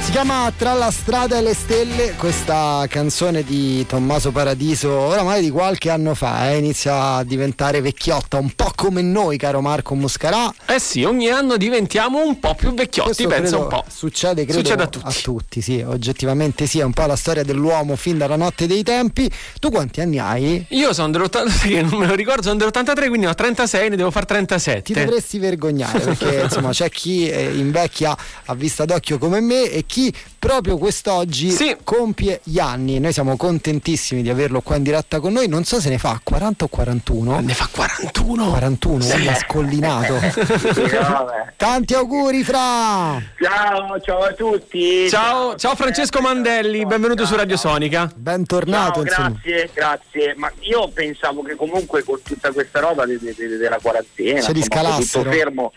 Si chiama Tra la strada e le stelle, questa canzone di Tommaso Paradiso, oramai di qualche anno fa, eh, inizia a diventare vecchiotta, un po' come noi, caro Marco Muscarà. Eh sì, ogni anno diventiamo un po' più vecchiotti, Questo penso un po'. Succede, credo, Succede a tutti. A tutti, sì, oggettivamente sì, è un po' la storia dell'uomo fin dalla notte dei tempi. Tu quanti anni hai? Io sono dell'83, non me lo ricordo, sono dell'83, quindi ho 36, ne devo fare 37. Ti dovresti vergognare perché insomma c'è chi eh, invecchia a vista d'occhio come me e chi proprio quest'oggi Sì. compie gli anni. Noi siamo contentissimi di averlo qua in diretta con noi. Non so se ne fa 40 o 41. Ne fa 41. 41, guarda, scollinato. Vabbè. Tanti auguri, Fra! Ciao, ciao a tutti. Ciao, ciao Francesco Mandelli, benvenuto su Radio Sonica. Bentornato, Ciao, insomma. grazie, grazie. Ma io pensavo che comunque con tutta questa roba de- de- de- della quarantena, Se li insomma, scalassero. tutto fermo,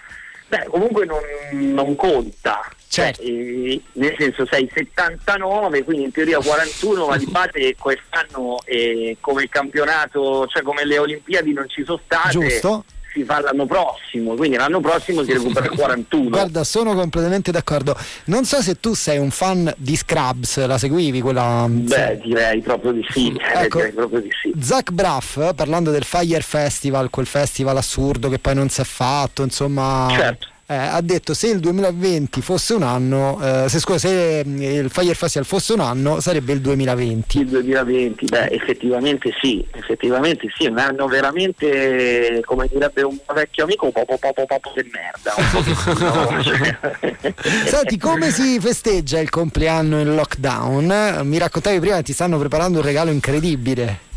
beh, comunque non, non conta. Certo. Cioè, eh, nel senso sei 79, quindi in teoria 41, ma di base quest'anno eh, come campionato, cioè come le Olimpiadi non ci sono state, Giusto. Si fa l'anno prossimo, quindi l'anno prossimo si recupera il 41. Guarda, sono completamente d'accordo. Non so se tu sei un fan di Scrubs, la seguivi quella. Beh, direi proprio di sì, eh, Ecco. direi proprio di sì. Zach Braff, parlando del Fire Festival, quel festival assurdo che poi non si è fatto, insomma, Certo. Eh, ha detto se il 2020 fosse un anno, eh, se, scusa, se mm, il Fire Festival fosse un anno, sarebbe il 2020. Il 2020, beh, effettivamente sì, effettivamente sì, un anno veramente, come direbbe un vecchio amico, un po' po' po' po' po' di merda. Senti, come si festeggia il compleanno in lockdown? Mi raccontavi prima che ti stanno preparando un regalo incredibile.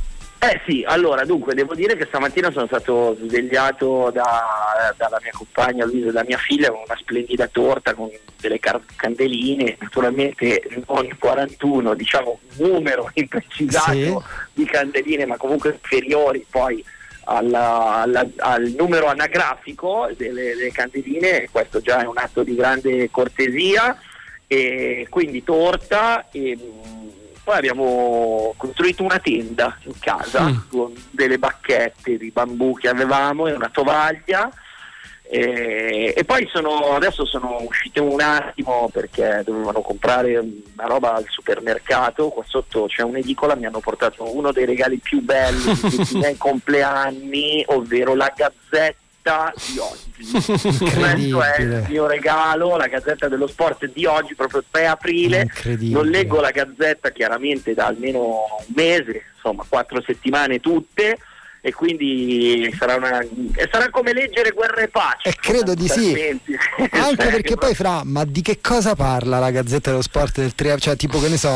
Eh sì, allora dunque devo dire che stamattina sono stato svegliato da- dalla mia compagna Luisa e da mia figlia con una splendida torta con delle car- candeline, naturalmente non 41, diciamo numero imprecisato Sì. di candeline, ma comunque inferiori poi alla- alla- al numero anagrafico delle, delle candeline, questo già è un atto di grande cortesia, e quindi torta e poi abbiamo costruito una tenda in casa Mm. con delle bacchette di bambù che avevamo e una tovaglia. E, e poi sono, adesso sono uscite un attimo perché dovevano comprare una roba al supermercato. Qua sotto c'è un'edicola, mi hanno portato uno dei regali più belli di tutti i miei compleanni, ovvero la gazzetta di oggi. Questo è il mio regalo, la gazzetta dello sport di oggi, proprio 3 aprile. Non leggo la gazzetta chiaramente da almeno un mese, insomma quattro settimane tutte e quindi sarà, una, e sarà come leggere Guerra e Pace. Eh, credo di sì. Anche Cioè, perché poi fra, ma di che cosa parla la Gazzetta dello Sport del 3? Cioè, tipo che ne so,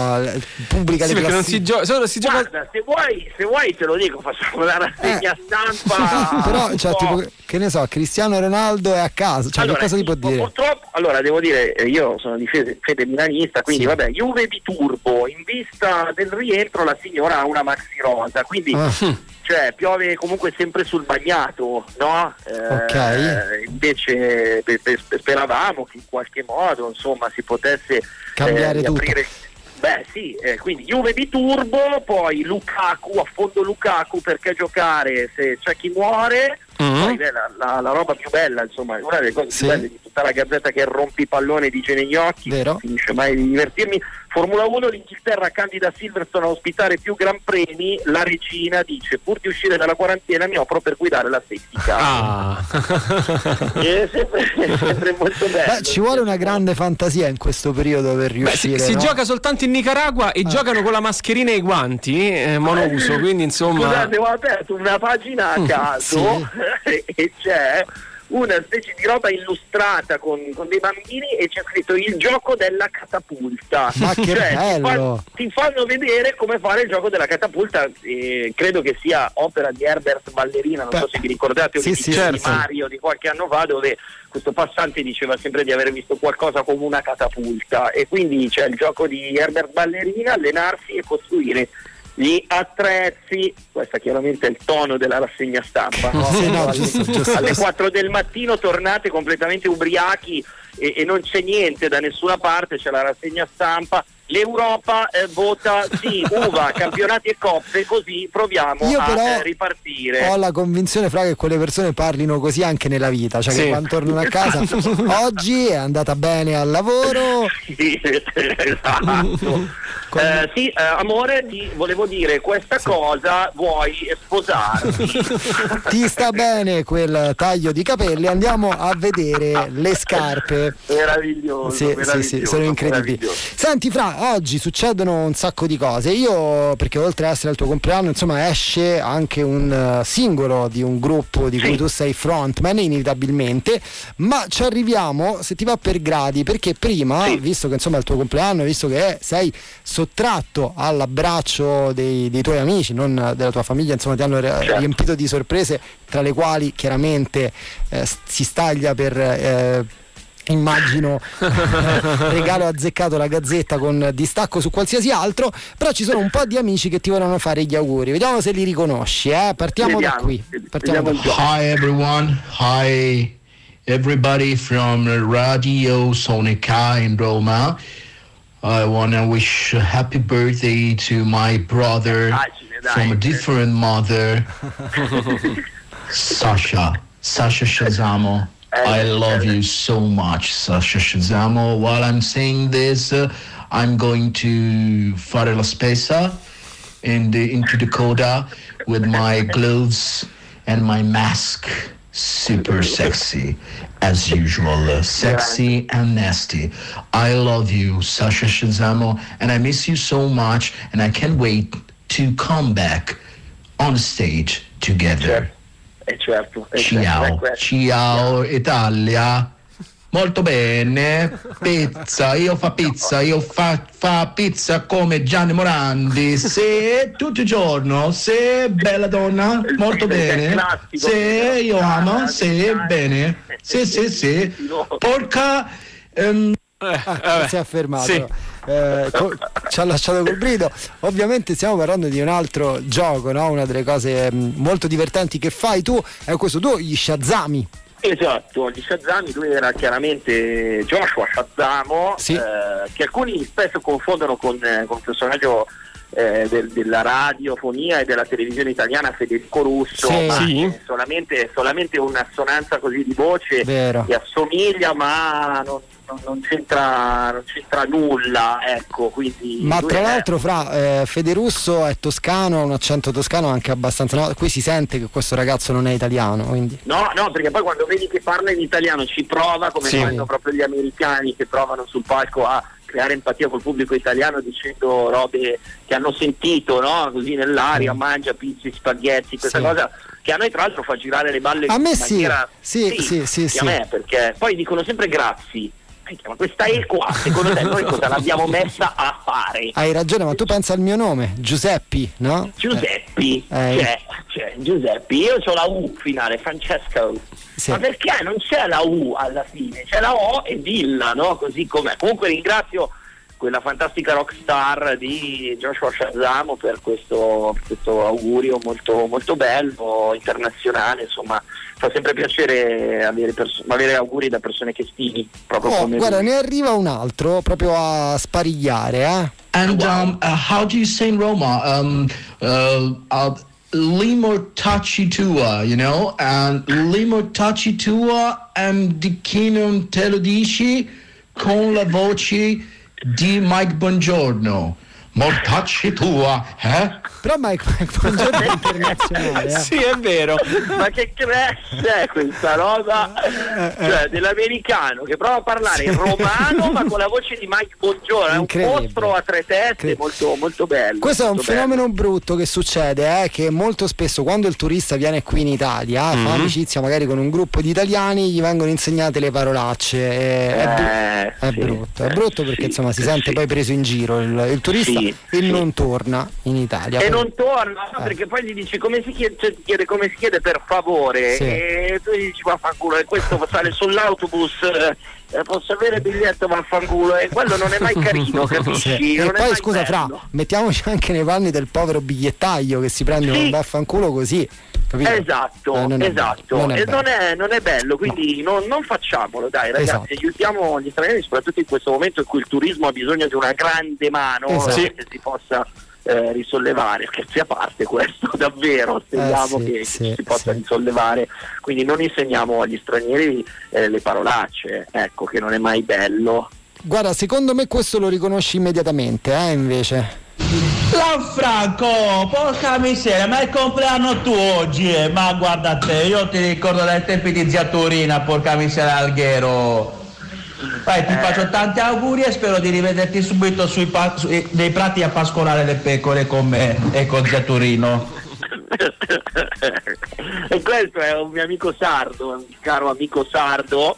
pubblica Sì, le non si, gio- solo si gioca. Guarda, se vuoi, se vuoi te lo dico, facciamo la rassegna Eh, stampa. Però, cioè, po'. tipo, che ne so, Cristiano Ronaldo è a casa, cioè, Allora, che cosa gli può dire? Purtroppo, allora devo dire, io sono di fede, fede milanista, quindi Sì. vabbè, Juve di turbo, in vista del rientro la signora ha una maxi rosa, quindi Ah. Cioè, piove comunque sempre sul bagnato, no? Eh, Ok. Invece pe- pe- speravamo che in qualche modo insomma si potesse Cambiare eh, tutto. riaprire- Beh sì, eh, quindi Juve di turbo, poi Lukaku, affondo Lukaku perché giocare se c'è chi muore, Mhm. poi beh, la, la- la roba più bella, insomma, una delle cose Sì. più belle di tutta la gazzetta che rompi i palloni e dice negli occhi, Vero. non finisce mai di divertirmi. Formula 1, l'Inghilterra candida Silverstone a ospitare più gran premi, la regina dice pur di uscire dalla quarantena mi offro per guidare la safety car. Ah. È sempre, è sempre molto bello. Beh, ci vuole una grande fantasia in questo periodo per Beh, si, riuscire. si no? gioca soltanto in Nicaragua e giocano con la mascherina e i guanti eh, monouso, quindi insomma. Scusate, ho aperto una pagina a caso e c'è una specie di roba illustrata con, con dei bambini e c'è scritto il gioco della catapulta. Ma che Cioè, ti bello! fa- Ti, fanno vedere come fare il gioco della catapulta. eh, credo che sia opera di Herbert Ballerina, non Beh, so se vi ricordate, sì, di sì, Piccolo di certo. Mario di qualche anno fa, dove questo passante diceva sempre di aver visto qualcosa come una catapulta. E quindi c'è il gioco di Herbert Ballerina, allenarsi e costruire gli attrezzi, questo chiaramente è il tono della rassegna stampa, no? Sì, no, alle, giusto, giusto. alle 4 del mattino tornate completamente ubriachi e, e non c'è niente da nessuna parte, c'è la rassegna stampa l'Europa eh, vota sì, uva, campionati e coppe, così proviamo Io a però eh, ripartire. Ho la convinzione, Fra, che quelle persone parlino così anche nella vita, cioè che Sì. quando tornano a casa oggi è andata bene al lavoro. Sì, esatto. Eh, sì, eh, amore, ti volevo dire questa cosa, vuoi sposarti? Ti sta bene quel taglio di capelli, andiamo a vedere le scarpe. Meraviglioso, Sì, sì, meraviglioso, sì, sono incredibili. Senti, Fra, oggi succedono un sacco di cose. Io, perché oltre ad essere il tuo compleanno, insomma, esce anche un eh, singolo di un gruppo di cui Sì. tu sei frontman, inevitabilmente. Ma ci arriviamo, se ti va per gradi, perché prima, Sì. visto che insomma è il tuo compleanno, visto che sei sottratto all'abbraccio dei, dei tuoi amici, non della tua famiglia, insomma, ti hanno Certo. riempito di sorprese, tra le quali chiaramente eh, si staglia per. eh, immagino regalo azzeccato la gazzetta con distacco su qualsiasi altro però ci sono un po' di amici che ti vogliono fare gli auguri vediamo se li riconosci eh? partiamo da Vediamo, qui partiamo da qui. Hi everyone. Hi everybody from Radio Sonica in Roma. I want to wish a happy birthday to my brother dai. from a different mother, Sasha. Sasha Shazamo. I love you so much, Sasha Shazamo. While I'm saying this, uh, I'm going to fare la spesa in the, into the coda with my gloves and my mask. Super sexy, as usual. uh, sexy and nasty. I love you, Sasha Shazamo, and I miss you so much, and I can't wait to come back on stage together. Eh, certo, eh, certo, Ciao, questo. ciao Italia. Molto bene, pizza, io fa pizza, io fa, fa pizza come Gianni Morandi, se tutto il giorno, se bella donna, molto bene, se io amo, se bene, se se se, porca, ehm, Ah, si è fermato. Sì. Eh, co- ci ha lasciato col brido ovviamente stiamo parlando di un altro gioco no? una delle cose mh, molto divertenti che fai tu è questo tu gli Shazami Esatto, gli Shazami, lui era chiaramente Joshua Shazamo, Sì. eh, che alcuni spesso confondono con, eh, con un personaggio eh, del- della radiofonia e della televisione italiana Federico Russo, Sì. ma Sì. è solamente, solamente un'assonanza così di voce Vero. che assomiglia ma non, non- non c'entra, non c'entra nulla, ecco, quindi Ma tra è- l'altro, fra eh, Federusso è toscano, ha un accento toscano anche abbastanza. No, qui si sente che questo ragazzo non è italiano. Quindi. No, no, perché poi quando vedi che parla in italiano ci prova, come Sì. fanno proprio gli americani che provano sul palco a creare empatia col pubblico italiano dicendo robe che hanno sentito, no? Così nell'aria, mangia pizze, spaghetti, questa Sì. cosa che a noi tra l'altro fa girare le balle A me in sì, maniera... sì, sì, sì, anche sì. A me perché poi dicono sempre grazie. Questa E qua, secondo te noi cosa l'abbiamo messa a fare? Hai ragione, ma tu pensa al mio nome, Giuseppi, no? Giuseppi, Eh. cioè, cioè, Giuseppi, io ho la U finale, Francesco. Sì. Ma perché non c'è la U alla fine? C'è la O e Villa, no? Così com'è. Comunque ringrazio quella fantastica rockstar di Joshua Shazamo per questo, questo augurio molto, molto bello, internazionale, insomma fa sempre piacere avere, perso- avere auguri da persone che stimi, proprio Oh, come guarda, lui. ne arriva un altro proprio a sparigliare, eh? And um, uh, how do you say in Roma? Um, uh, uh, limortaci tua, you know? And limortaci tua and di chi non te lo dici con la voce di Mike Buongiorno. Mortacci tua, eh? Però Mike, buongiorno è internazionale, eh? Sì, è vero. Ma che crash è questa roba? Cioè, dell'americano che prova a parlare in romano ma con la voce di Mike Bongiorno, è un mostro a tre teste molto, molto bello. Questo è un molto fenomeno brutto che succede, eh, che molto spesso quando il turista viene qui in Italia, fa amicizia magari con un gruppo di italiani, gli vengono insegnate le parolacce. e- è, Eh, è sì, brutto, è eh, brutto perché sì, insomma si eh, sente sì. poi preso in giro il, il turista Sì, e sì. non torna in Italia. E non torna no, Eh. perché poi gli dici come si chiede, cioè, chiede come si chiede per favore Sì. e tu gli dici vaffanculo e questo sale sull'autobus eh, posso avere il biglietto vaffanculo e quello non è mai carino capisci? Sì. E poi scusa, Fra, bello. mettiamoci anche nei panni del povero bigliettaio che si prende Sì. un vaffanculo così. capito? Esatto, Eh, non esatto. non è e non è, non è bello, quindi non, non facciamolo, dai ragazzi, Esatto. aiutiamo gli stranieri, soprattutto in questo momento in cui il turismo ha bisogno di una grande mano Esatto. eh, che si possa eh, risollevare, scherzi a parte questo, davvero, speriamo Eh, sì, che, che sì, si possa sì. risollevare, quindi non insegniamo agli stranieri eh, le parolacce, ecco che non è mai bello. Guarda, secondo me questo lo riconosci immediatamente, eh, invece. Lanfranco, porca miseria, ma è il compleanno tuo oggi, eh? ma guarda te, io ti ricordo dai tempi di zia Torina, porca miseria Alghero. Vai, ti faccio tanti auguri e spero di rivederti subito sui pa- sui- nei prati a pascolare le pecore con me e con zia Torino. e questo è un mio amico sardo, un caro amico sardo,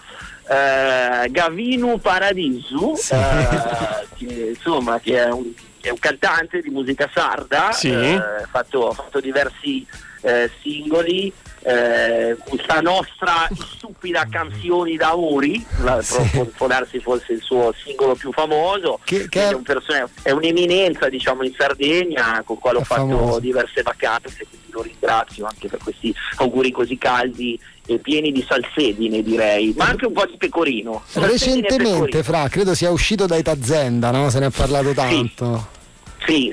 eh, Gavinu Paradisu, eh, che, insomma, che è un, è un cantante di musica sarda, Sì. eh, ha fatto, ha fatto diversi eh, singoli. Eh, questa nostra stupida canzoni d'amori la- Sì. può, darsi forse il suo singolo più famoso Che- che è- un person- è un'eminenza diciamo in Sardegna con quale ho fatto famoso. diverse vacanze quindi lo ringrazio anche per questi auguri così caldi e pieni di salsedine direi ma anche un po' di pecorino Recentemente, pecorino. Fra, credo sia uscito da Itazenda, no? Se ne è parlato tanto. Sì,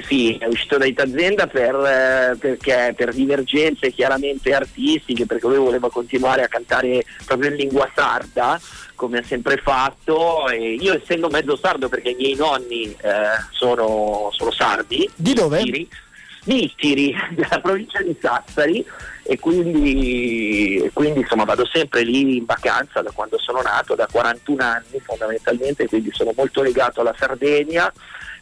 sì, è uscito da Itazenda per, eh, perché, per divergenze chiaramente artistiche, perché lui voleva continuare a cantare proprio in lingua sarda, come ha sempre fatto. E io essendo mezzo sardo, perché i miei nonni eh, sono, sono sardi, Di dove? Di Ittiri, della provincia di Sassari, e quindi, e quindi insomma vado sempre lì in vacanza da quando sono nato, da 41 anni fondamentalmente, quindi sono molto legato alla Sardegna.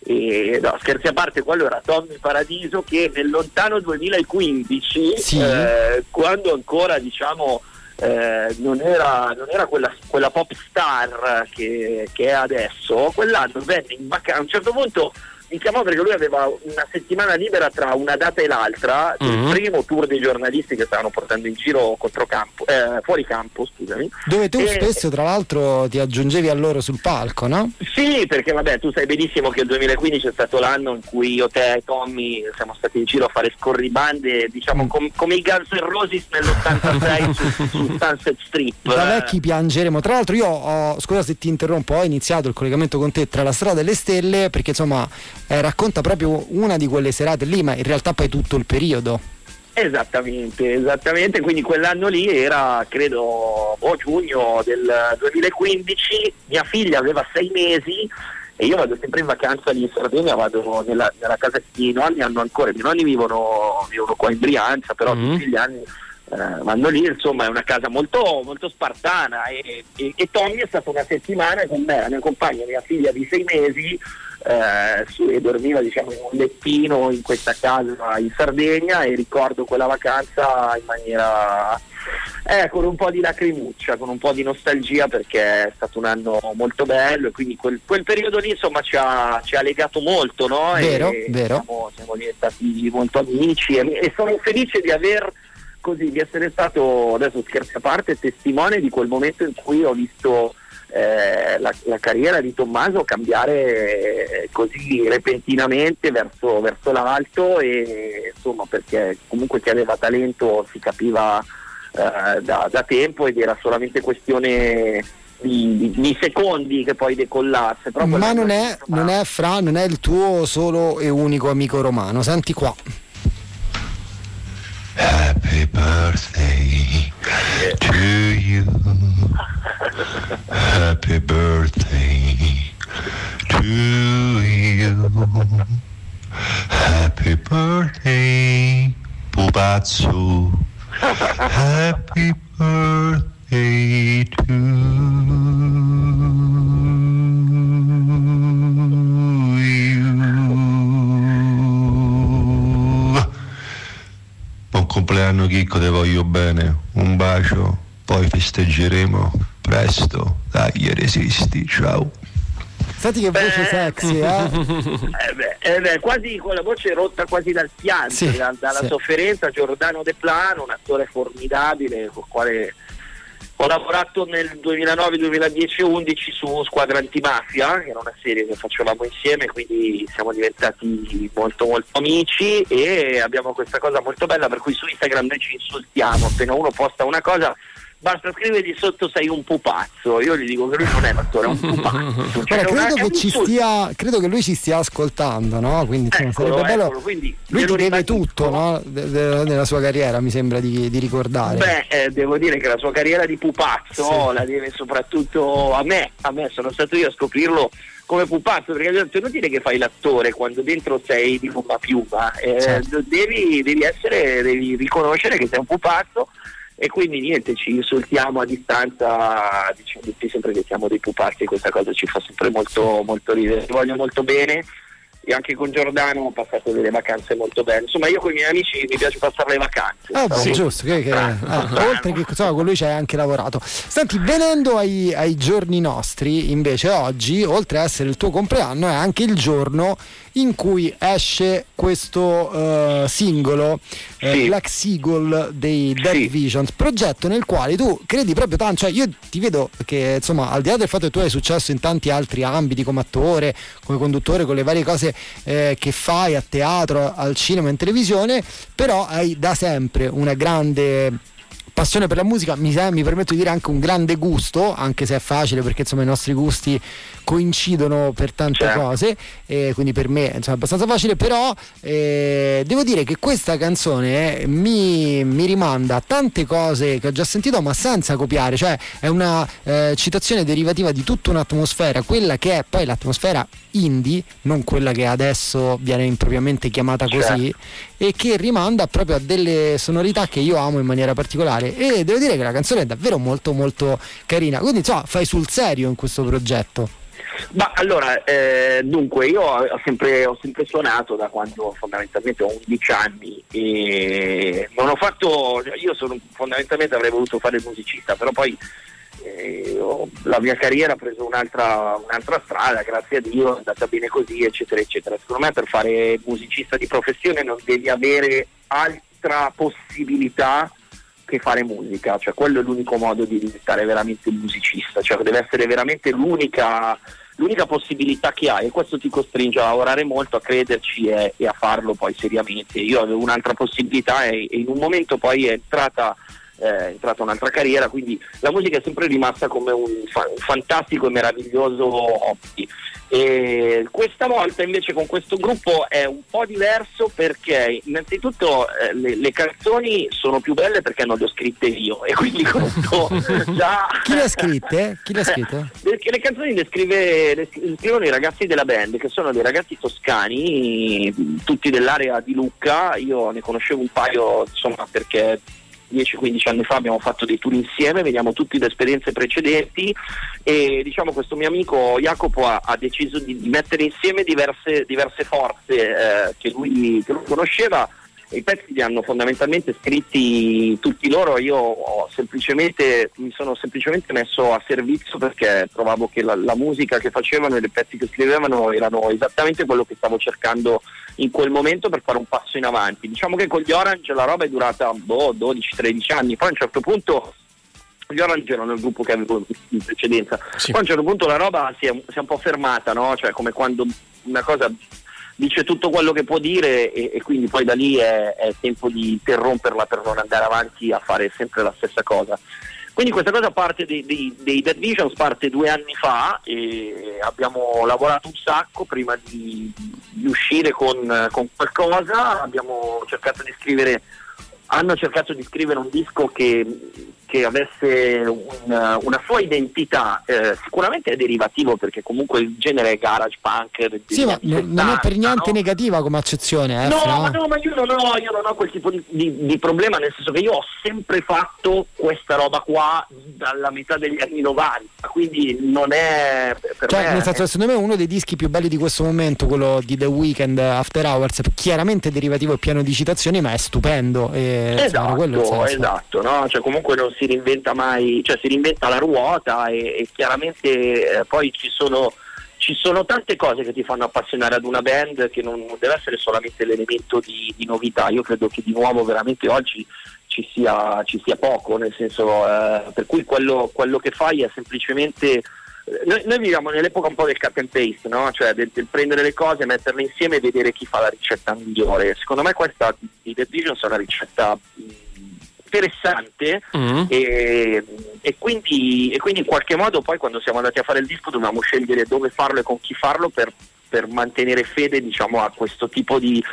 E, no, scherzi a parte, quello era Tommy Paradiso che nel lontano 2015, Sì. eh, quando ancora diciamo eh, non era, non era quella, quella pop star che, che è adesso, quell'anno venne in vacanza, a un certo punto mi chiamò perché lui aveva una settimana libera tra una data e l'altra, Mhm. il primo tour dei giornalisti che stavano portando in giro controcampo, eh, fuori campo, scusami. Dove tu E- spesso, tra l'altro, ti aggiungevi a loro sul palco, no? sì, perché vabbè, tu sai benissimo che il 2015 è stato l'anno in cui io, te e Tommy siamo stati in giro a fare scorribande, diciamo com- come i Guns N' Roses nell'86 su, su Sunset Strip. Da vecchi piangeremo. Tra l'altro, io ho, scusa se ti interrompo, ho iniziato il collegamento con te tra la strada e le stelle perché insomma eh, racconta proprio una di quelle serate lì, ma in realtà poi tutto il periodo. Esattamente, esattamente, quindi quell'anno lì era credo boh, giugno del 2015, mia figlia aveva sei mesi e io vado sempre in vacanza lì in Sardegna, vado nella, nella casa che i miei nonni hanno ancora, i miei nonni vivono, vivono qua in Brianza, però Mhm. tutti gli anni eh, vanno lì, insomma è una casa molto, molto spartana e, e, e Tommy è stata una settimana con me, la mia compagna, mia figlia di sei mesi, eh, e dormiva diciamo in un lettino in questa casa in Sardegna e ricordo quella vacanza in maniera eh, con un po' di lacrimuccia, con un po' di nostalgia perché è stato un anno molto bello e quindi quel, quel periodo lì insomma ci ha, ci ha legato molto, no? Vero, e vero. Siamo, siamo diventati molto amici e, e sono felice di aver così di essere stato, adesso scherzi a parte, testimone di quel momento in cui ho visto eh, la, la carriera di Tommaso cambiare eh, così repentinamente verso, verso l'alto e insomma perché comunque che aveva talento si capiva eh, da, da tempo ed era solamente questione di, di- di secondi che poi decollasse. Però Ma non è, non è Fra, non è il tuo solo e unico amico romano. Senti qua. Happy birthday to you. Happy birthday to you. Happy birthday, pupazzo. Happy birthday to you. Compleanno Chicco, te voglio bene. Un bacio, poi festeggeremo presto. Dai, resisti, ciao. Senti che voce Beh. sexy, eh? Eh beh, eh beh, quasi con la voce rotta quasi dal pianto, Sì, da- dalla sì. sofferenza, Giordano De Plano, un attore formidabile col quale Ho lavorato nel 2009, 2010 e 11 su Squadra Antimafia, che era una serie che facevamo insieme, quindi siamo diventati molto molto amici e abbiamo questa cosa molto bella per cui su Instagram noi ci insultiamo, appena uno posta una cosa basta scrivergli sotto sei un pupazzo. Io gli dico che lui non è un attore, è un pupazzo. Cioè, credo, una, che ci stia, credo, che lui ci stia ascoltando, no? Quindi eccolo, sarebbe bello. Quindi, lui ti deve tutto no? de- de- della sua carriera, mi sembra di, di ricordare. Beh, eh, devo dire che la sua carriera di pupazzo sì. la deve soprattutto a me. A me sono stato io a scoprirlo come pupazzo, perché cioè, non dire che fai l'attore quando dentro sei di gomma piuma, eh, certo. devi, devi, essere, devi riconoscere che sei un pupazzo e quindi niente, ci insultiamo a distanza, diciamo sempre che siamo dei pupazzi questa cosa ci fa sempre molto, molto ridere, ti voglio molto bene e anche con Giordano ho passato delle vacanze molto belle. Insomma, io con i miei amici mi piace passare le vacanze. Ah, sì. giusto, che, che, ah, oltre che insomma, con lui ci hai anche lavorato. Senti, venendo ai, ai, giorni nostri, invece, oggi, oltre a essere il tuo compleanno, è anche il giorno in cui esce questo uh, singolo uh, sì. Black Seagull dei Dead sì. Visions, progetto nel quale tu credi proprio tanto, cioè io ti vedo che insomma al di là del fatto che tu hai successo in tanti altri ambiti come attore, come conduttore, con le varie cose eh, che fai a teatro, al cinema, in televisione, però hai da sempre una grande passione per la musica, mi, mi, permetto di dire anche un grande gusto, anche se è facile perché insomma i nostri gusti coincidono per tante certo. cose, eh, quindi per me insomma, è abbastanza facile, però eh, devo dire che questa canzone eh, mi, mi, rimanda a tante cose che ho già sentito ma senza copiare, cioè è una eh, citazione derivativa di tutta un'atmosfera, quella che è poi l'atmosfera indie, non quella che adesso viene impropriamente chiamata così, certo. E che rimanda proprio a delle sonorità che io amo in maniera particolare e devo dire che la canzone è davvero molto molto carina, quindi insomma fai sul serio in questo progetto. Ma allora, eh, dunque, io ho sempre, ho sempre, suonato da quando fondamentalmente ho 11 anni e non ho fatto, io sono, fondamentalmente avrei voluto fare il musicista, però poi eh, la mia carriera ha preso un'altra, un'altra, strada, grazie a Dio è andata bene così, eccetera, eccetera. Secondo me per fare musicista di professione non devi avere altra possibilità che fare musica, cioè quello è l'unico modo di diventare veramente musicista, cioè deve essere veramente l'unica, l'unica possibilità che hai e questo ti costringe a lavorare molto, a crederci e, e a farlo poi seriamente. Io avevo un'altra possibilità e, e in un momento poi è entrata è entrata un'altra carriera, quindi la musica è sempre rimasta come un, fa- un fantastico e meraviglioso hobby. E questa volta invece con questo gruppo è un po' diverso perché innanzitutto eh, le, le, canzoni sono più belle perché non le ho scritte io e quindi conosco già... Chi le ha scritte? Chi le ha scritte? Le, le canzoni le, scrive, le, scrivono i ragazzi della band che sono dei ragazzi toscani, tutti dell'area di Lucca, io ne conoscevo un paio insomma perché 10-15 anni fa abbiamo fatto dei tour insieme, vediamo tutte le esperienze precedenti e diciamo questo mio amico Jacopo ha, ha deciso di, di, mettere insieme diverse, diverse forze eh, che, lui, che lui conosceva i pezzi li hanno fondamentalmente scritti tutti loro, io semplicemente, mi sono semplicemente messo a servizio perché trovavo che la, la, musica che facevano e i pezzi che scrivevano erano esattamente quello che stavo cercando in quel momento per fare un passo in avanti. Diciamo che con gli Orange la roba è durata boh, 12-13 anni, poi a un certo punto gli Orange erano il gruppo che avevo in precedenza, sì. poi a un certo punto la roba si è, si è un po' fermata, no? cioè come quando una cosa dice tutto quello che può dire e, e quindi poi da lì è, è, tempo di interromperla per non andare avanti a fare sempre la stessa cosa. Quindi questa cosa parte dei, dei, dei Dead Visions, parte due anni fa e abbiamo lavorato un sacco prima di, di uscire con, con qualcosa, abbiamo cercato di scrivere hanno cercato di scrivere un disco che, che avesse una, una, sua identità, eh, sicuramente è derivativo perché comunque il genere è garage punk. Sì, ma 70, non è per niente no? negativa come accezione. Eh, no, ma no, ma io non, ho, io non ho quel tipo di, di, di, problema, nel senso che io ho sempre fatto questa roba qua dalla metà degli anni 90, quindi non è... Per cioè, me nel senso, è... secondo me uno dei dischi più belli di questo momento, quello di The Weeknd After Hours, chiaramente derivativo e pieno di citazioni, ma è stupendo. E esatto, esatto no? cioè, comunque non si reinventa mai, cioè si reinventa la ruota e, e chiaramente eh, poi ci sono, ci sono, tante cose che ti fanno appassionare ad una band che non deve essere solamente l'elemento di, di novità, io credo che di nuovo veramente oggi ci sia, ci sia poco, nel senso eh, per cui quello, quello, che fai è semplicemente... Eh, noi, noi, viviamo nell'epoca un po' del cut and paste, no? cioè del, del, prendere le cose, metterle insieme e vedere chi fa la ricetta migliore. Secondo me questa di The Visions è una ricetta interessante mm. e, e, quindi, e, quindi, in qualche modo poi quando siamo andati a fare il disco dovevamo scegliere dove farlo e con chi farlo per, per mantenere fede diciamo, a questo tipo di,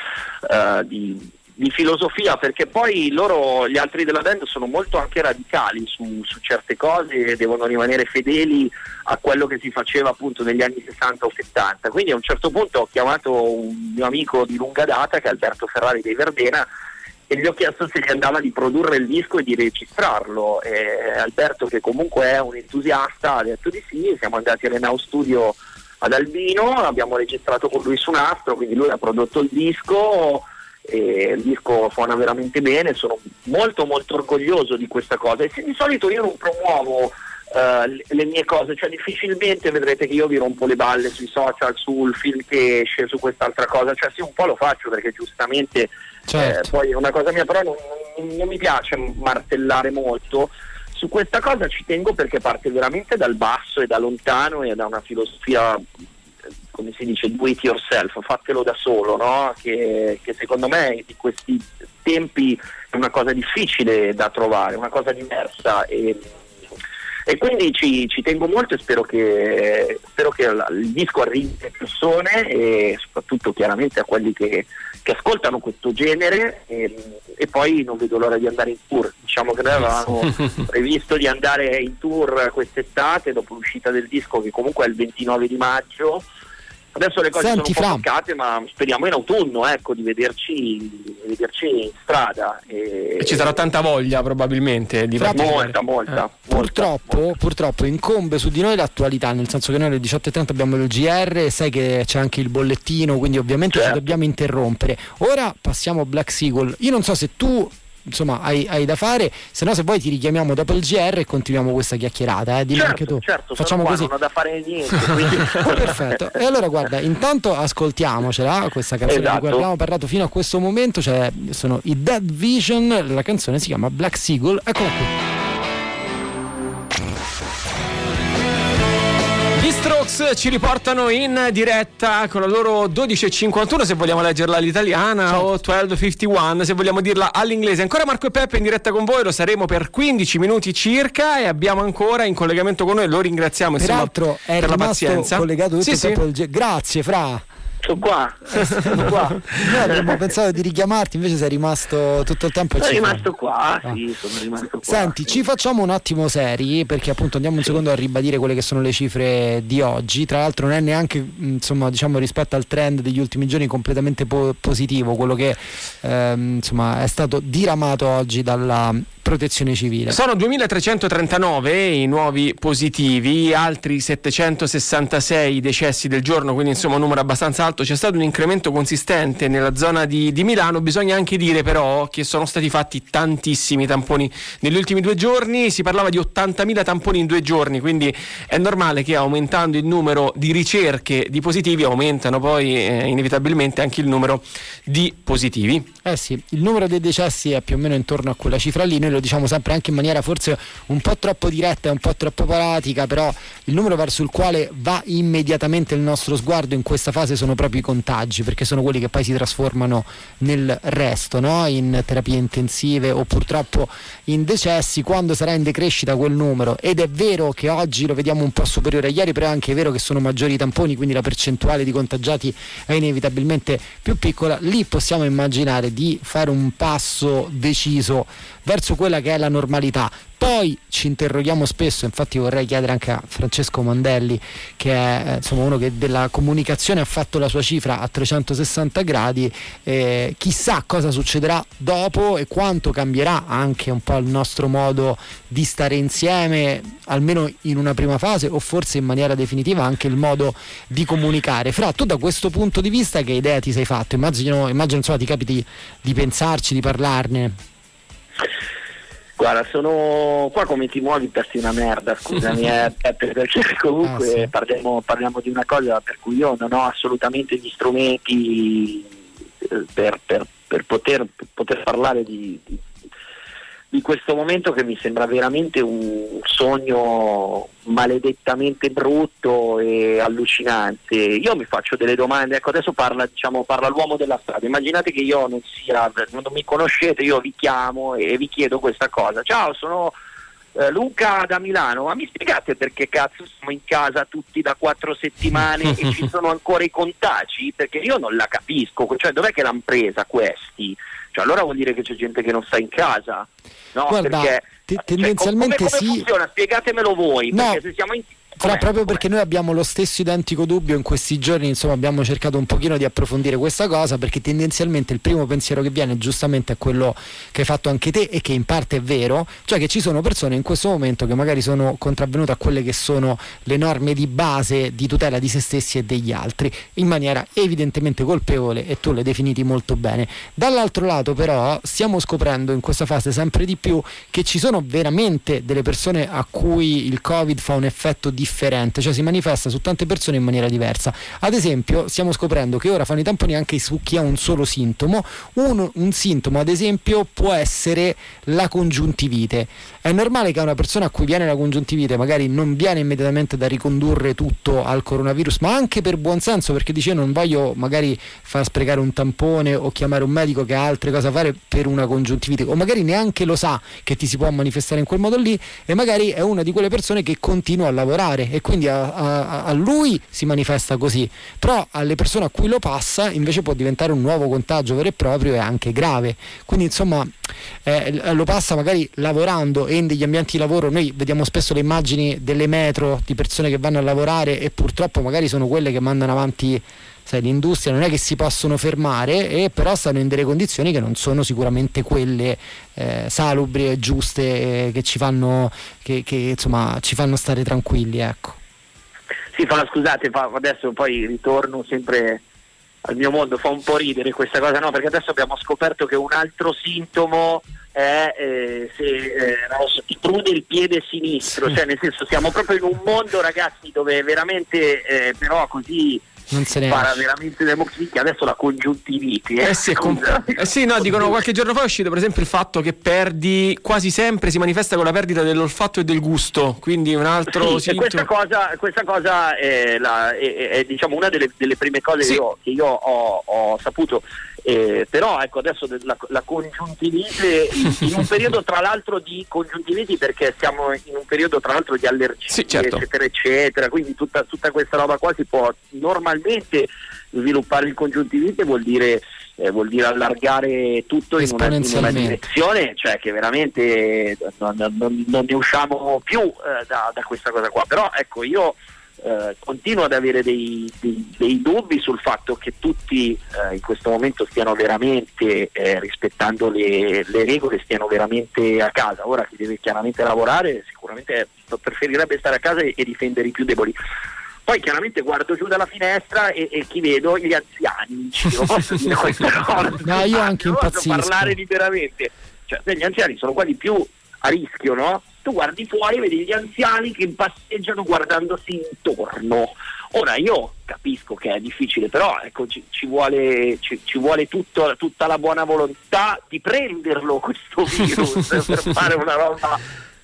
uh, di di filosofia perché poi loro, gli altri della band sono molto anche radicali su, su, certe cose e devono rimanere fedeli a quello che si faceva appunto negli anni 60 o 70 quindi a un certo punto ho chiamato un mio amico di lunga data che è Alberto Ferrari dei Verdena e gli ho chiesto se gli andava di produrre il disco e di registrarlo. E Alberto che comunque è un entusiasta ha detto di sì siamo andati all'Enau Studio ad Albino abbiamo registrato con lui su nastro quindi lui ha prodotto il disco e il disco suona veramente bene, sono molto molto orgoglioso di questa cosa. E se di solito io non promuovo Uh, le mie cose, cioè difficilmente vedrete che io vi rompo le balle sui social, sul film che esce, su quest'altra cosa, cioè sì un po' lo faccio perché giustamente certo. eh, poi è una cosa mia, però non, non, non mi piace martellare molto, su questa cosa ci tengo perché parte veramente dal basso e da lontano e da una filosofia come si dice, do it yourself, fatelo da solo, no? che, che, secondo me in questi tempi è una cosa difficile da trovare, una cosa diversa. E, e quindi ci, ci, tengo molto e spero che, spero che il disco arrivi alle persone e soprattutto chiaramente a quelli che, che ascoltano questo genere. E, e, poi non vedo l'ora di andare in tour. Diciamo che noi avevamo previsto di andare in tour quest'estate dopo l'uscita del disco che comunque è il 29 di maggio Adesso le cose Senti, sono un po' toccate, ma speriamo in autunno ecco, di, vederci, di, vederci, in strada. E... e... ci sarà tanta voglia probabilmente di Fra molta, molta, eh. purtroppo, molta. purtroppo, incombe su di noi l'attualità, nel senso che noi alle 18.30 abbiamo il GR, sai che c'è anche il bollettino, quindi ovviamente certo. ci dobbiamo interrompere. Ora passiamo a Black Seagull. Io non so se tu insomma hai, hai, da fare. Se no se poi ti richiamiamo dopo il GR e continuiamo questa chiacchierata eh? Dimmi certo, anche tu. certo, facciamo così. non ho da fare niente quindi... perfetto. E allora guarda intanto ascoltiamocela questa canzone esatto. di cui abbiamo parlato fino a questo momento cioè sono i Dead Vision la canzone si chiama Black Seagull. Eccola qui Strokes ci riportano in diretta con la loro 12.51 se vogliamo leggerla all'italiana certo. o 12.51 se vogliamo dirla all'inglese. Ancora Marco e Peppe in diretta con voi, lo saremo per 15 minuti circa e abbiamo ancora in collegamento con noi, lo ringraziamo Peraltro per la pazienza. collegato tutto sì, sì. Il... Grazie Fra. Sono qua, sono qua. Noi avremmo pensato di richiamarti, invece sei rimasto tutto il tempo. Sono rimasto qua, ah. sì, sono rimasto qua. Senti, ci facciamo un attimo seri, perché appunto andiamo un secondo a ribadire quelle che sono le cifre di oggi. Tra l'altro non è neanche, insomma, diciamo rispetto al trend degli ultimi giorni completamente po- positivo, quello che ehm, insomma è stato diramato oggi dalla protezione civile. Sono 2339 i nuovi positivi, altri 766 decessi del giorno, quindi insomma un numero abbastanza alto. C'è stato un incremento consistente nella zona di, di Milano. Bisogna anche dire però che sono stati fatti tantissimi tamponi negli ultimi due giorni. Si parlava di 80.000 tamponi in due giorni, quindi è normale che aumentando il numero di ricerche di positivi aumentano poi eh, inevitabilmente anche il numero di positivi. Eh sì, il numero dei decessi è più o meno intorno a quella cifra lì. Noi lo diciamo sempre anche in maniera forse un po' troppo diretta e un po' troppo pratica, però il numero verso il quale va immediatamente il nostro sguardo in questa fase sono proprio i contagi, perché sono quelli che poi si trasformano nel resto, no? in terapie intensive o purtroppo in decessi, quando sarà in decrescita quel numero. Ed è vero che oggi lo vediamo un po' superiore a ieri, però è anche vero che sono maggiori i tamponi, quindi la percentuale di contagiati è inevitabilmente più piccola. Lì possiamo immaginare di fare un passo deciso verso quella che è la normalità. Poi ci interroghiamo spesso, infatti vorrei chiedere anche a Francesco Mandelli, che è eh, insomma, uno che della comunicazione ha fatto la sua cifra a 360 gradi, eh, chissà cosa succederà dopo e quanto cambierà anche un po' il nostro modo di stare insieme, almeno in una prima fase o forse in maniera definitiva anche il modo di comunicare. Fra, tu da questo punto di vista che idea ti sei fatto? Immagino, immagino insomma, ti capiti di pensarci, di parlarne. Guarda, sono qua come ti muovi persi una merda, scusami, eh, perché comunque ah, sì. parliamo, parliamo, di una cosa per cui io non ho assolutamente gli strumenti eh, per, per, per poter, poter parlare di, di, di questo momento che mi sembra veramente un sogno maledettamente brutto e allucinante. Io mi faccio delle domande, ecco adesso parla, diciamo, parla l'uomo della strada, immaginate che io non sia, non mi conoscete, io vi chiamo e vi chiedo questa cosa. Ciao, sono eh, Luca da Milano, ma mi spiegate perché cazzo siamo in casa tutti da quattro settimane e ci sono ancora i contagi? Perché io non la capisco, cioè dov'è che l'hanno presa questi? Cioè, allora vuol dire che c'è gente che non sta in casa? No, Guarda, perché, te- cioè, tendenzialmente come, come sì. funziona? Spiegatemelo voi, No. perché se siamo in Com'è? proprio perché noi abbiamo lo stesso identico dubbio in questi giorni, insomma abbiamo cercato un pochino di approfondire questa cosa perché tendenzialmente il primo pensiero che viene giustamente è quello che hai fatto anche te e che in parte è vero, cioè che ci sono persone in questo momento che magari sono contravvenute a quelle che sono le norme di base di tutela di se stessi e degli altri in maniera evidentemente colpevole e tu le definiti molto bene. Dall'altro lato però stiamo scoprendo in questa fase sempre di più che ci sono veramente delle persone a cui il Covid fa un effetto differente, cioè si manifesta su tante persone in maniera diversa. Ad esempio, stiamo scoprendo che ora fanno i tamponi anche su chi ha un solo sintomo. Un, un sintomo, ad esempio, può essere la congiuntivite. È normale che una persona a cui viene la congiuntivite magari non viene immediatamente da ricondurre tutto al coronavirus, ma anche per buon senso, perché dice non voglio magari far sprecare un tampone o chiamare un medico che ha altre cose da fare per una congiuntivite, o magari neanche lo sa che ti si può manifestare in quel modo lì, e magari è una di quelle persone che continua a lavorare e quindi a, a- a lui si manifesta così, però alle persone a cui lo passa invece può diventare un nuovo contagio vero e proprio e anche grave. Quindi insomma eh, lo passa magari lavorando e in degli ambienti di lavoro noi vediamo spesso le immagini delle metro di persone che vanno a lavorare e purtroppo magari sono quelle che mandano avanti sai, l'industria, non è che si possono fermare e però stanno in delle condizioni che non sono sicuramente quelle eh, salubri e giuste eh, che ci fanno che, che, insomma ci fanno stare tranquilli ecco. Sì, fa, scusate, fa- adesso poi ritorno sempre al mio mondo, fa un po' ridere questa cosa, no? Perché adesso abbiamo scoperto che un altro sintomo è eh, se eh, so, ti prude il piede sinistro, cioè nel senso siamo proprio in un mondo ragazzi dove veramente eh, però così Non se ne esce. veramente democratica, adesso la congiuntivite. Eh sì, è com- eh sì, no, dicono qualche giorno fa è uscito per esempio il fatto che perdi quasi sempre si manifesta con la perdita dell'olfatto e del gusto, quindi un altro Sì, sintomo. questa cosa, questa cosa è, la- è- è- è, diciamo, una delle, delle prime cose Sì. che io, che io ho, ho saputo. Eh, però ecco adesso de- la, la congiuntivite in, un periodo tra l'altro di congiuntiviti perché siamo in un periodo tra l'altro di allergie Sì, certo. eccetera eccetera. Quindi tutta, tutta questa roba qua si può normalmente sviluppare il congiuntivite vuol dire eh, vuol dire allargare tutto in una, in una direzione cioè che veramente non, non- non ne usciamo più eh, da, da questa cosa qua. Però ecco io eh, continuo ad avere dei, dei- dei dubbi sul fatto che tutti eh, in questo momento stiano veramente eh, rispettando le, le regole, stiano veramente a casa. Ora chi deve chiaramente lavorare sicuramente preferirebbe stare a casa e, e difendere i più deboli. Poi chiaramente guardo giù dalla finestra e, e chi vedo? Gli anziani. Posso dire questa cosa. No, io anche Non posso impazzisco. parlare liberamente. Cioè, gli anziani sono quelli più a rischio, no? Tu guardi fuori e vedi gli anziani che passeggiano guardandosi intorno. Ora io capisco che è difficile, però ecco, ci, ci vuole, ci, ci vuole tutto- tutta la buona volontà di prenderlo questo virus per fare una roba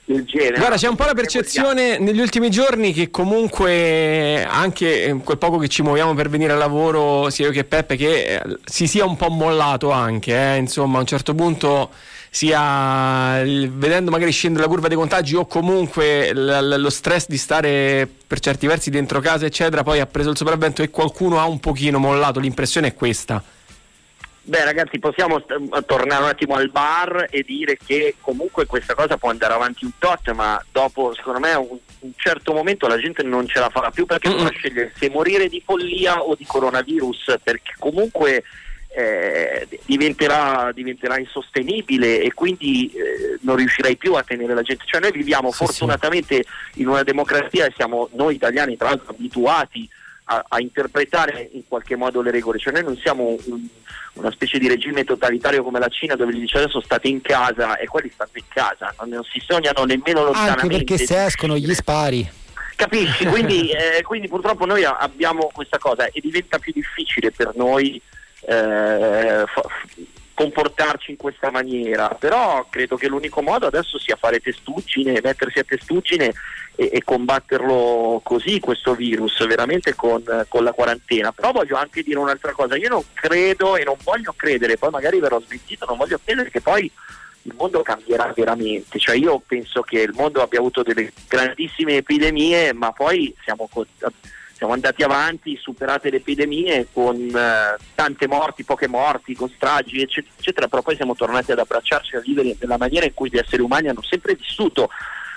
del genere. Guarda, c'è un po' la percezione negli ultimi giorni che comunque anche quel poco che ci muoviamo per venire al lavoro, sia io che Peppe, che eh, si sia un po' mollato anche, eh, insomma, a un certo punto sia vedendo magari scendere la curva dei contagi o comunque l- lo stress di stare per certi versi dentro casa, eccetera, poi ha preso il sopravvento e qualcuno ha un pochino mollato, l'impressione è questa. Beh ragazzi possiamo tornare un attimo al bar e dire che comunque questa cosa può andare avanti un tot ma dopo secondo me un, un certo momento la gente non ce la farà più perché dovrà scegliere se morire di follia o di coronavirus perché comunque eh, diventerà, diventerà insostenibile e quindi eh, non riuscirai più a tenere la gente. Cioè noi viviamo Sì, fortunatamente in una democrazia e siamo noi italiani tra l'altro abituati a, a interpretare in qualche modo le regole, cioè noi non siamo un- una specie di regime totalitario come la Cina dove gli dice adesso state in casa e quelli stanno in casa, non, non si sognano nemmeno Anche lontanamente. perché se escono gli spari. Capisci? Quindi, eh, quindi purtroppo noi abbiamo questa cosa e diventa più difficile per noi eh, fa- comportarci in questa maniera, però credo che l'unico modo adesso sia fare testuggine, mettersi a testuggine e, e combatterlo così questo virus, veramente con, con, la quarantena. Però voglio anche dire un'altra cosa, io non credo e non voglio credere, poi magari verrò smentito, non voglio credere che poi il mondo cambierà veramente, cioè io penso che il mondo abbia avuto delle grandissime epidemie, ma poi siamo siamo andati avanti, superate le epidemie con eh, tante morti, poche morti, con stragi, eccetera, eccetera, però poi siamo tornati ad abbracciarci a vivere nella maniera in cui gli esseri umani hanno sempre vissuto.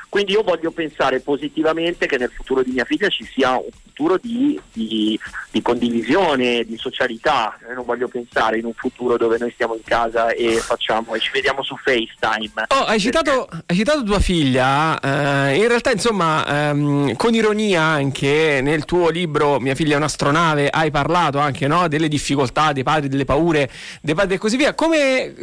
Quindi io voglio pensare positivamente che nel futuro di mia figlia ci sia un futuro di, di, di condivisione, di socialità. Io non voglio pensare in un futuro dove noi stiamo in casa e facciamo e ci vediamo su FaceTime. Oh, hai, citato, hai, citato, tua figlia, eh, in realtà insomma ehm, con ironia anche nel tuo libro Mia figlia è un'astronave hai parlato anche no, delle difficoltà, dei padri, delle paure, dei padri e così via. Come,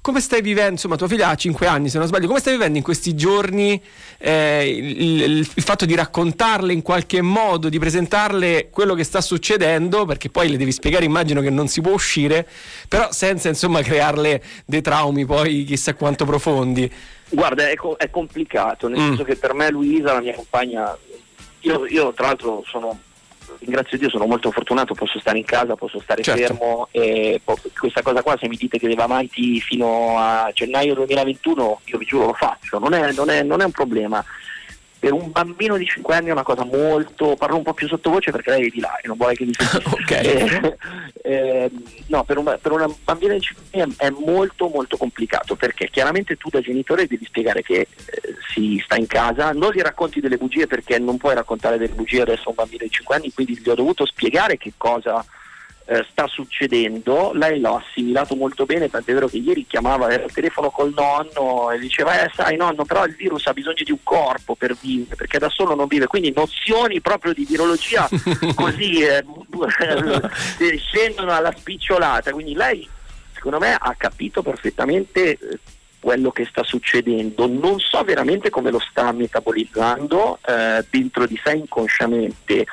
come stai vivendo, insomma tua figlia ha 5 anni se non sbaglio, come stai vivendo in questi giorni eh, il, il, il, fatto di raccontarle in qualche modo, di presentarle quello che sta succedendo, perché poi le devi spiegare, immagino che non si può uscire, però senza insomma crearle dei traumi poi chissà quanto profondi. Guarda, è, co- è complicato, nel mm. senso che per me Luisa, la mia compagna, io, io tra l'altro sono ringrazio Dio, sono molto fortunato, posso stare in casa, posso stare certo. fermo e questa cosa qua se mi dite che deve avanti fino a gennaio 2021, io vi giuro lo faccio, non è, non è, non è un problema per un bambino di 5 anni è una cosa molto parlo un po' più sottovoce perché lei è di là e non vuole che mi senta okay. eh, eh, no per, un, per, una bambina di 5 anni è molto molto complicato perché chiaramente tu da genitore devi spiegare che eh, si sta in casa non gli racconti delle bugie perché non puoi raccontare delle bugie adesso a un bambino di 5 anni quindi gli ho dovuto spiegare che cosa eh, sta succedendo, lei l'ha assimilato molto bene, tant'è vero che ieri chiamava al telefono col nonno e diceva eh sai nonno però il virus ha bisogno di un corpo per vivere perché da solo non vive, quindi nozioni proprio di virologia così eh, eh, scendono alla spicciolata, quindi lei secondo me ha capito perfettamente eh, quello che sta succedendo, non so veramente come lo sta metabolizzando eh, dentro di sé inconsciamente.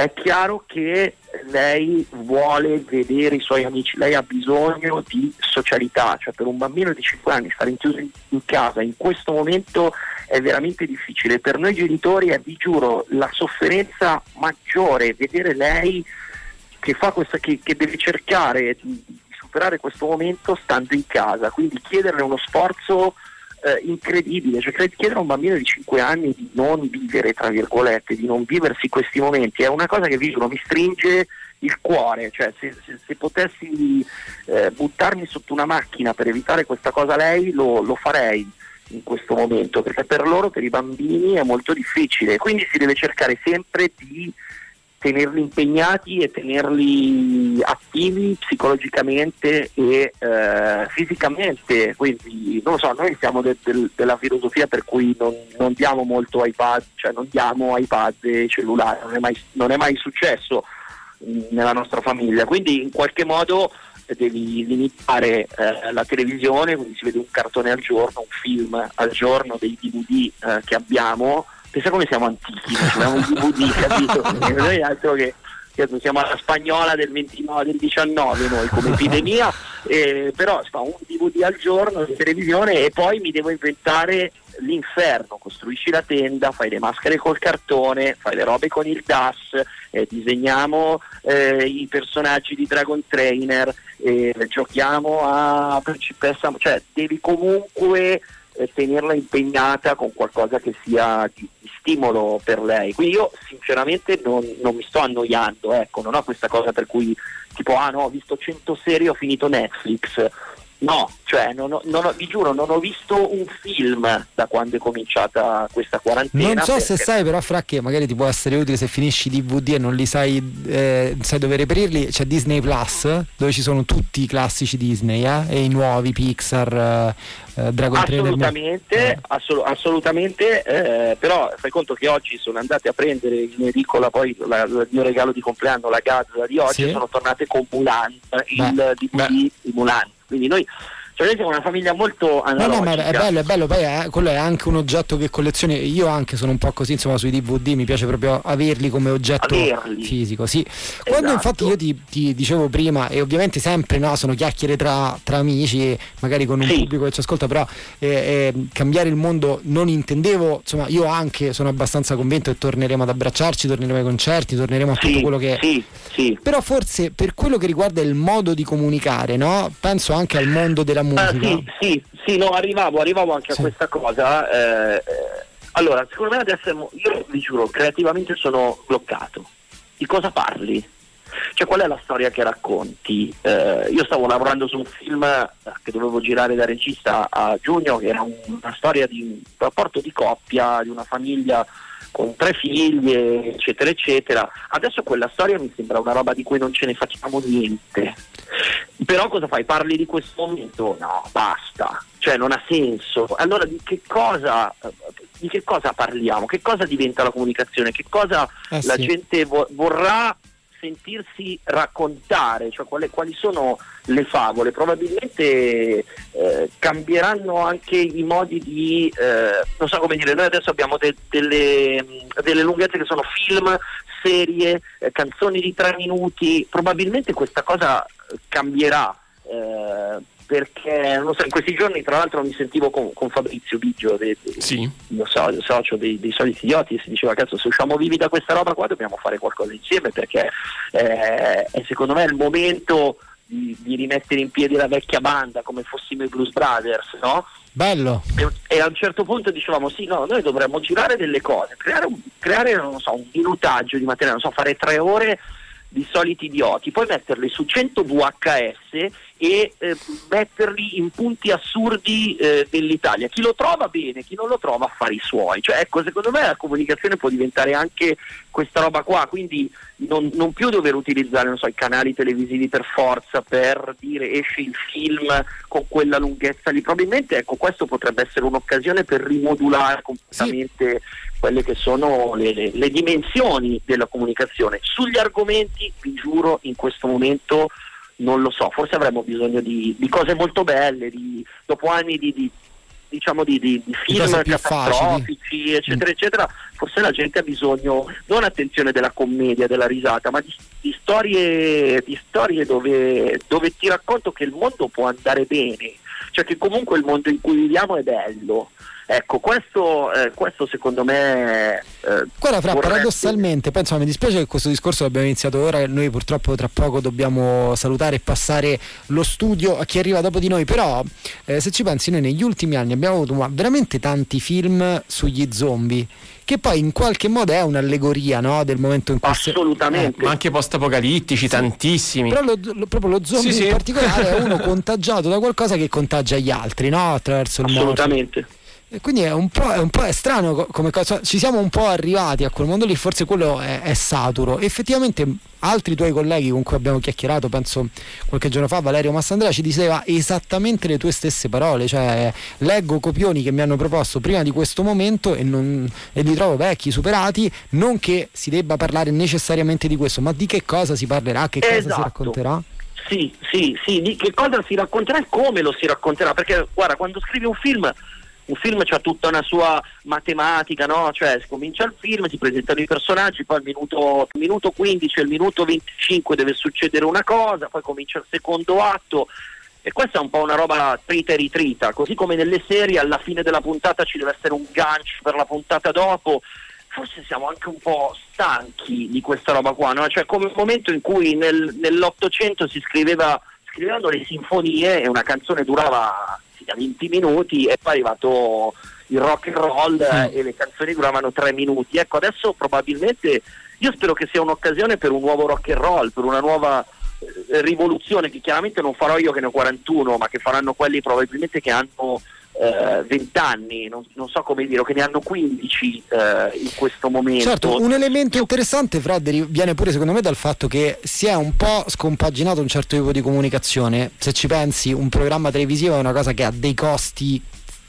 È chiaro che lei vuole vedere i suoi amici, lei ha bisogno di socialità, cioè per un bambino di 5 anni stare chiuso in, casa in questo momento è veramente difficile. Per noi genitori è, vi giuro, la sofferenza maggiore vedere lei che, fa questa, che, che deve cercare di, di superare questo momento stando in casa, quindi chiederle uno sforzo eh, incredibile, cioè chiedere a un bambino di 5 anni di non vivere, tra virgolette, di non viversi questi momenti, è una cosa che vi mi stringe il cuore, cioè se, se, se potessi eh, buttarmi sotto una macchina per evitare questa cosa lei lo, lo farei in questo momento, perché per loro, per i bambini è molto difficile, quindi si deve cercare sempre di tenerli impegnati e tenerli attivi psicologicamente e eh, fisicamente. Quindi non lo so, noi siamo de- de- della filosofia per cui non, non, diamo molto iPad, cioè non diamo iPad e cellulare, non è mai, non è mai successo mh, mm, nella nostra famiglia. Quindi in qualche modo devi limitare eh, la televisione, quindi si vede un cartone al giorno, un film al giorno, dei DVD eh, che abbiamo pensa come siamo antichi, abbiamo un DVD, capito? noi altro che siamo alla spagnola del 29, del 19 noi come epidemia, eh, però fa un DVD al giorno in televisione e poi mi devo inventare l'inferno, costruisci la tenda, fai le maschere col cartone, fai le robe con il DAS, eh, disegniamo eh, i personaggi di Dragon Trainer, giochiamo a principessa, cioè devi comunque eh, tenerla impegnata con qualcosa che sia di, di, stimolo per lei. Quindi io sinceramente non, non, mi sto annoiando, ecco, non ho questa cosa per cui tipo ah no, ho visto 100 serie, ho finito Netflix. No, cioè non ho, non ho, vi giuro, non ho visto un film da quando è cominciata questa quarantena. Non so perché... se sai, però, Fra, che magari ti può essere utile se finisci DVD e non li sai, eh, sai dove reperirli. C'è Disney Plus, dove ci sono tutti i classici Disney eh, e i nuovi Pixar, eh, eh Dragon Assolutamente, eh. assol- assolutamente eh, però fai conto che oggi sono andate a prendere in edicola poi la, il mio regalo di compleanno, la Gazza di oggi, sì. sono tornate con Mulan, il DVD di Mulan quindi noi Cioè siamo una famiglia molto No, no, ma è bello, è bello, poi è, quello è anche un oggetto che collezione. Io anche sono un po' così, insomma, sui DVD mi piace proprio averli come oggetto Averli. fisico, sì. Quando Esatto. infatti io ti, ti dicevo prima, e ovviamente sempre no, sono chiacchiere tra, tra amici, magari con un Sì. pubblico che ci ascolta, però eh, eh, cambiare il mondo non intendevo, insomma, io anche sono abbastanza convinto che torneremo ad abbracciarci, torneremo ai concerti, torneremo a tutto Sì, quello che sì, sì. però forse per quello che riguarda il modo di comunicare, no? Penso anche al mondo della musica. Ah, sì, sì, sì, no, arrivavo, arrivavo anche Sì. a questa cosa. eh, eh, allora, secondo me adesso io vi giuro, creativamente sono bloccato. Di cosa parli? Cioè, qual è la storia che racconti? Eh, io stavo lavorando su un film eh, che dovevo girare da regista a giugno, che era un- una storia di un rapporto di coppia, di una famiglia con tre figlie, eccetera, eccetera. Adesso quella storia mi sembra una roba di cui non ce ne facciamo niente. Però cosa fai? Parli di questo momento? No, basta, cioè non ha senso. Allora di che cosa, di che cosa parliamo? Che cosa diventa la comunicazione? Che cosa Eh la sì. gente vo- vorrà sentirsi raccontare? Cioè quali, quali sono le favole? Probabilmente eh, cambieranno anche i modi di, eh, non so come dire, noi adesso abbiamo de- delle, delle lunghezze che sono film, serie, eh, canzoni di tre minuti, probabilmente questa cosa eh, cambierà. Perché non so, in questi giorni tra l'altro mi sentivo con, con Fabrizio Biggio de- de- Sì. lo so, il socio dei, dei soliti idioti e si diceva cazzo se usciamo vivi da questa roba qua dobbiamo fare qualcosa insieme perché eh, è secondo me il momento di, di rimettere in piedi la vecchia banda come fossimo i Blues Brothers no? Bello. e, e a un certo punto dicevamo sì no noi dovremmo girare delle cose creare un, creare, non so, un minutaggio di materiale non so fare tre ore di soliti idioti, poi metterli su 100 VHS e eh, metterli in punti assurdi eh, dell'Italia. Chi lo trova bene, chi non lo trova affari suoi. Cioè, ecco, secondo me la comunicazione può diventare anche questa roba qua, quindi non, non più dover utilizzare so, i canali televisivi per forza per dire esce il film con quella lunghezza lì. Probabilmente ecco, questo potrebbe essere un'occasione per rimodulare completamente quelle che sono le, le- le dimensioni della comunicazione. Sugli argomenti, vi giuro, in questo momento non lo so, forse avremmo bisogno di, di cose molto belle, di- dopo anni di, di- diciamo di, di- di film catastrofici, eccetera, eccetera, forse la gente ha bisogno, non attenzione della commedia, della risata, ma di, di storie, di storie dove, dove ti racconto che il mondo può andare bene, cioè che comunque il mondo in cui viviamo è bello. Ecco, questo, eh, questo secondo me... eh, Guarda, Fra, vorrebbe- paradossalmente, penso, mi dispiace che questo discorso l'abbiamo iniziato ora e noi purtroppo tra poco dobbiamo salutare e passare lo studio a chi arriva dopo di noi, però eh, se ci pensi noi negli ultimi anni abbiamo avuto veramente tanti film sugli zombie, che poi in qualche modo è un'allegoria no, del momento in cui... se- Assolutamente. Ma anche post-apocalittici, tantissimi. Però lo- lo- proprio lo zombie Sì, sì. in particolare è uno contagiato da qualcosa che contagia gli altri, no? Attraverso il morto. Assolutamente. E quindi è un po', è un po' è strano co- come cosa. Ci siamo un po' arrivati a quel mondo lì, forse quello è, è saturo. Effettivamente altri tuoi colleghi con cui abbiamo chiacchierato, penso qualche giorno fa, Valerio Massandrea ci diceva esattamente le tue stesse parole, cioè leggo copioni che mi hanno proposto prima di questo momento e, non- e li trovo vecchi, superati, non che si debba parlare necessariamente di questo, ma di che cosa si parlerà, che cosa si Esatto. racconterà. Sì, sì, sì, di che cosa si racconterà e come lo si racconterà, perché guarda, quando scrivi un film, un film ha tutta una sua matematica, no? Cioè comincia il film, si presentano i personaggi, poi al minuto, minuto 15 al minuto 25 deve succedere una cosa, poi comincia il secondo atto. E questa è un po' una roba trita e ritrita, così come nelle serie alla fine della puntata ci deve essere un gancio per la puntata dopo. Forse siamo anche un po' stanchi di questa roba qua, no? Cioè come il momento in cui nel- nell'Ottocento si scriveva, scrivevano le sinfonie e una canzone durava sì, da 20 minuti e poi è arrivato il rock and roll eh, e le canzoni duravano 3 minuti. Ecco, adesso probabilmente io spero che sia un'occasione per un nuovo rock and roll, per una nuova eh, rivoluzione che chiaramente non farò io che ne ho 41, ma che faranno quelli probabilmente che hanno eh, 20 anni, non, non so come dire, che ne hanno 15 eh, in questo momento. Certo, un elemento interessante, ri- viene pure secondo me dal fatto che si è un po' scompaginato un certo tipo di comunicazione. Se ci pensi, un programma televisivo è una cosa che ha dei costi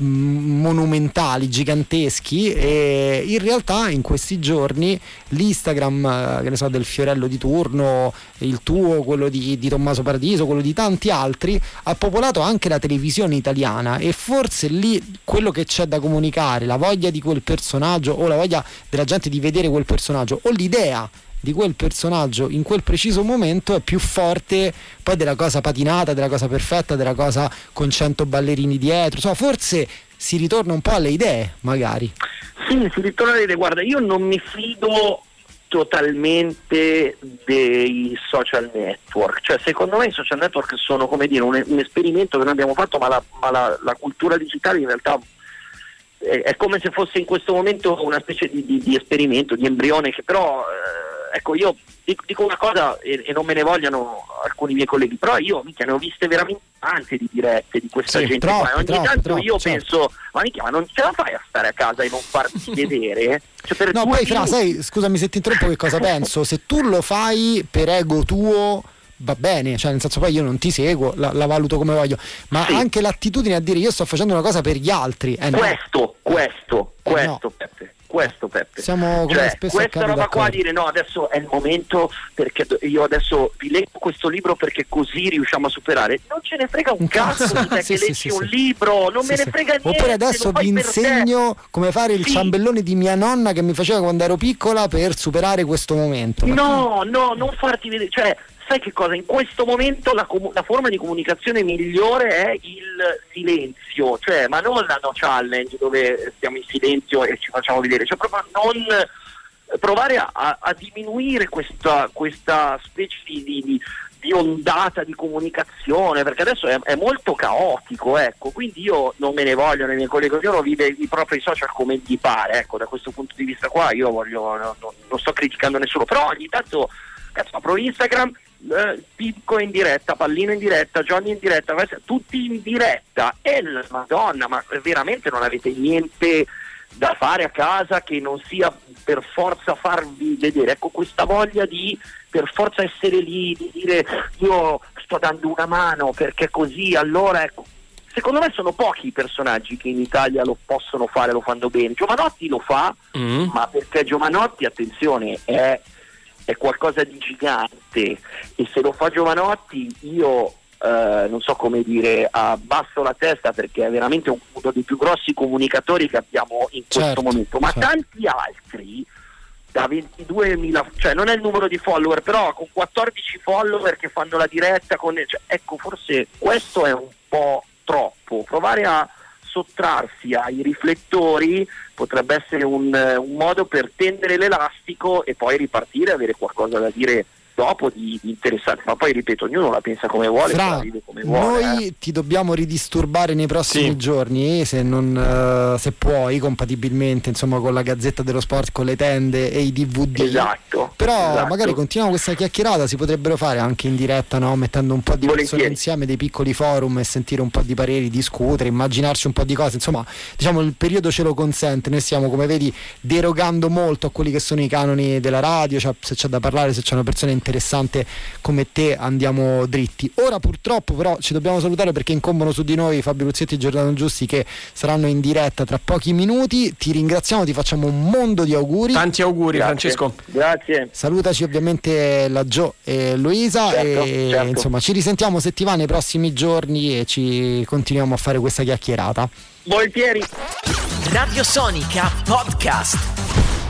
monumentali, giganteschi e in realtà in questi giorni l'Instagram ne so, del Fiorello di turno, il tuo, quello di, di Tommaso Paradiso, quello di tanti altri, ha popolato anche la televisione italiana. E forse lì quello che c'è da comunicare, la voglia di quel personaggio o la voglia della gente di vedere quel personaggio o l'idea di quel personaggio in quel preciso momento è più forte poi della cosa patinata, della cosa perfetta, della cosa con cento ballerini dietro. Insomma, forse si ritorna un po' alle idee, magari. Sì, si ritorna alle idee. Guarda, io non mi fido totalmente dei social network. Cioè, secondo me i social network sono come dire un, un esperimento che noi abbiamo fatto, ma, la, ma la, la cultura digitale in realtà è, è, come se fosse in questo momento una specie di, di, di esperimento, di embrione che però eh, ecco, io dico una cosa e, e, non me ne vogliano alcuni miei colleghi, però io mica ne ho viste veramente tante di dirette di questa sì, gente troppo, qua. Ogni troppo, tanto troppo, io certo. penso, ma mica, ma non ce la fai a stare a casa e non farti vedere? Cioè, no, poi Fra, sai, scusami se ti interrompo, che cosa penso? Se tu lo fai per ego tuo va bene, cioè nel senso poi io non ti seguo, la, la valuto come voglio, ma sì. anche l'attitudine a dire io sto facendo una cosa per gli altri. Eh, questo, no. questo, Eh, questo, no. Questo Peppe. Siamo come cioè, questa roba qua d'accordo. dire no, adesso è il momento perché io adesso vi leggo questo libro perché così riusciamo a superare. Non ce ne frega un, Un cazzo cazzo. di te Sì, che sì, leggi sì, un libro, non me ne frega niente. Oppure adesso vi insegno come fare il ciambellone di mia nonna che mi faceva quando ero piccola per superare questo momento. No, no, non farti vedere, cioè, sai che cosa? In questo momento la, comu- la forma di comunicazione migliore è il silenzio, cioè, ma non la no challenge dove stiamo in silenzio e ci facciamo vedere, cioè proprio non provare a, a- diminuire questa, questa specie di- di- di ondata di comunicazione, perché adesso è, è molto caotico, ecco, quindi io non me ne voglio, nei miei colleghi, ognuno vive i propri social come gli pare, ecco, da questo punto di vista qua io voglio, no- no- non sto criticando nessuno, però ogni tanto cazzo, apro Instagram, eh, Pipco in diretta, Pallino in diretta, Johnny in diretta, tutti in diretta e la madonna, ma veramente non avete niente da fare a casa che non sia per forza farvi vedere, ecco questa voglia di per forza essere lì, di dire io sto dando una mano perché così, allora ecco. Secondo me sono pochi i personaggi che in Italia lo possono fare, lo fanno bene. Giovanotti lo fa, Mm. ma perché Giovanotti, attenzione, è, è qualcosa di gigante e se lo fa Giovanotti io eh, non so come dire, abbasso la testa perché è veramente un- uno dei più grossi comunicatori che abbiamo in questo Certo, momento, ma certo. tanti altri da 22.000, cioè non è il numero di follower, però con 14 follower che fanno la diretta con cioè, ecco, forse questo è un po' troppo. Provare a sottrarsi ai riflettori potrebbe essere un, eh, un modo per tendere l'elastico e poi ripartire avere qualcosa da dire dopo di, di interessante. Ma poi ripeto, ognuno la pensa come vuole, Fra, la vive come vuole. noi eh. ti dobbiamo ridisturbare nei prossimi Sì. giorni, se, non, eh, se puoi, compatibilmente insomma, con la Gazzetta dello Sport, con le tende e i DVD. Esatto. Però esatto. magari continuiamo questa chiacchierata, si potrebbero fare anche in diretta, no? mettendo un po' di persone Volentieri. insieme, dei piccoli forum e sentire un po' di pareri, discutere, immaginarci un po' di cose. Insomma, diciamo il periodo ce lo consente, noi stiamo come vedi derogando molto a quelli che sono i canoni della radio, cioè, se c'è da parlare, se c'è una persona interessante come te andiamo dritti. Ora purtroppo però ci dobbiamo salutare perché incombono su di noi Fabio Luzzetti e Giordano Giusti che saranno in diretta tra pochi minuti. Ti ringraziamo, ti facciamo un mondo di auguri. Tanti auguri, Grazie. Francesco. Grazie. Salutaci ovviamente la Gio e Luisa Certo, e certo. insomma ci risentiamo se ti va nei prossimi giorni e ci continuiamo a fare questa chiacchierata. Volentieri. Radio Sonica Podcast.